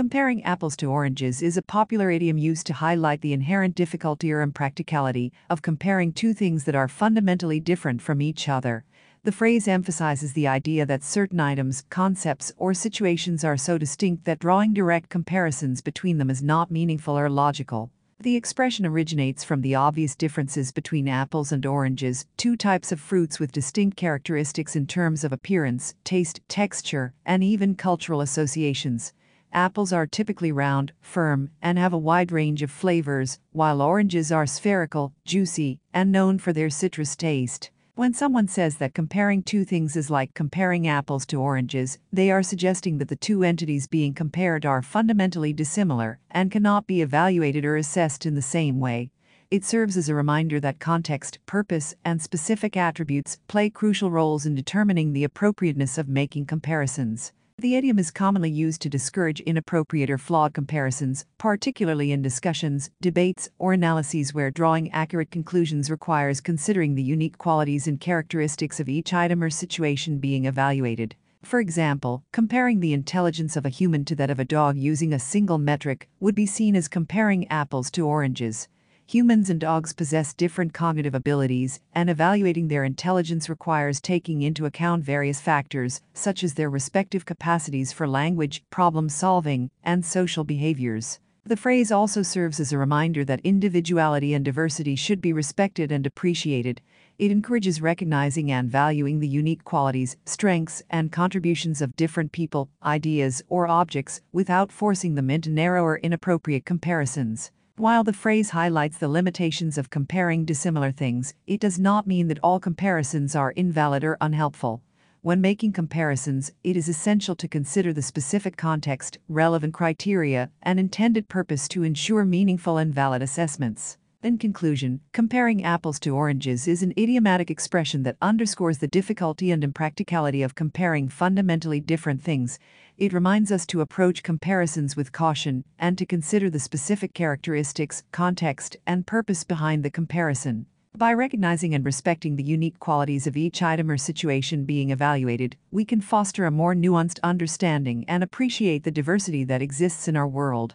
Comparing apples to oranges is a popular idiom used to highlight the inherent difficulty or impracticality of comparing two things that are fundamentally different from each other. The phrase emphasizes the idea that certain items, concepts, or situations are so distinct that drawing direct comparisons between them is not meaningful or logical. The expression originates from the obvious differences between apples and oranges, two types of fruits with distinct characteristics in terms of appearance, taste, texture, and even cultural associations. Apples are typically round, firm, and have a wide range of flavors, while oranges are spherical, juicy, and known for their citrus taste. When someone says that comparing two things is like comparing apples to oranges, they are suggesting that the two entities being compared are fundamentally dissimilar and cannot be evaluated or assessed in the same way. It serves as a reminder that context, purpose, and specific attributes play crucial roles in determining the appropriateness of making comparisons. The idiom is commonly used to discourage inappropriate or flawed comparisons, particularly in discussions, debates, or analyses where drawing accurate conclusions requires considering the unique qualities and characteristics of each item or situation being evaluated. For example, comparing the intelligence of a human to that of a dog using a single metric would be seen as comparing apples to oranges. Humans and dogs possess different cognitive abilities, and evaluating their intelligence requires taking into account various factors, such as their respective capacities for language, problem solving, and social behaviors. The phrase also serves as a reminder that individuality and diversity should be respected and appreciated. It encourages recognizing and valuing the unique qualities, strengths, and contributions of different people, ideas, or objects without forcing them into narrow or inappropriate comparisons. While the phrase highlights the limitations of comparing dissimilar things, it does not mean that all comparisons are invalid or unhelpful. When making comparisons, it is essential to consider the specific context, relevant criteria, and intended purpose to ensure meaningful and valid assessments. In conclusion, comparing apples to oranges is an idiomatic expression that underscores the difficulty and impracticality of comparing fundamentally different things. It reminds us to approach comparisons with caution and to consider the specific characteristics, context, and purpose behind the comparison. By recognizing and respecting the unique qualities of each item or situation being evaluated, we can foster a more nuanced understanding and appreciate the diversity that exists in our world.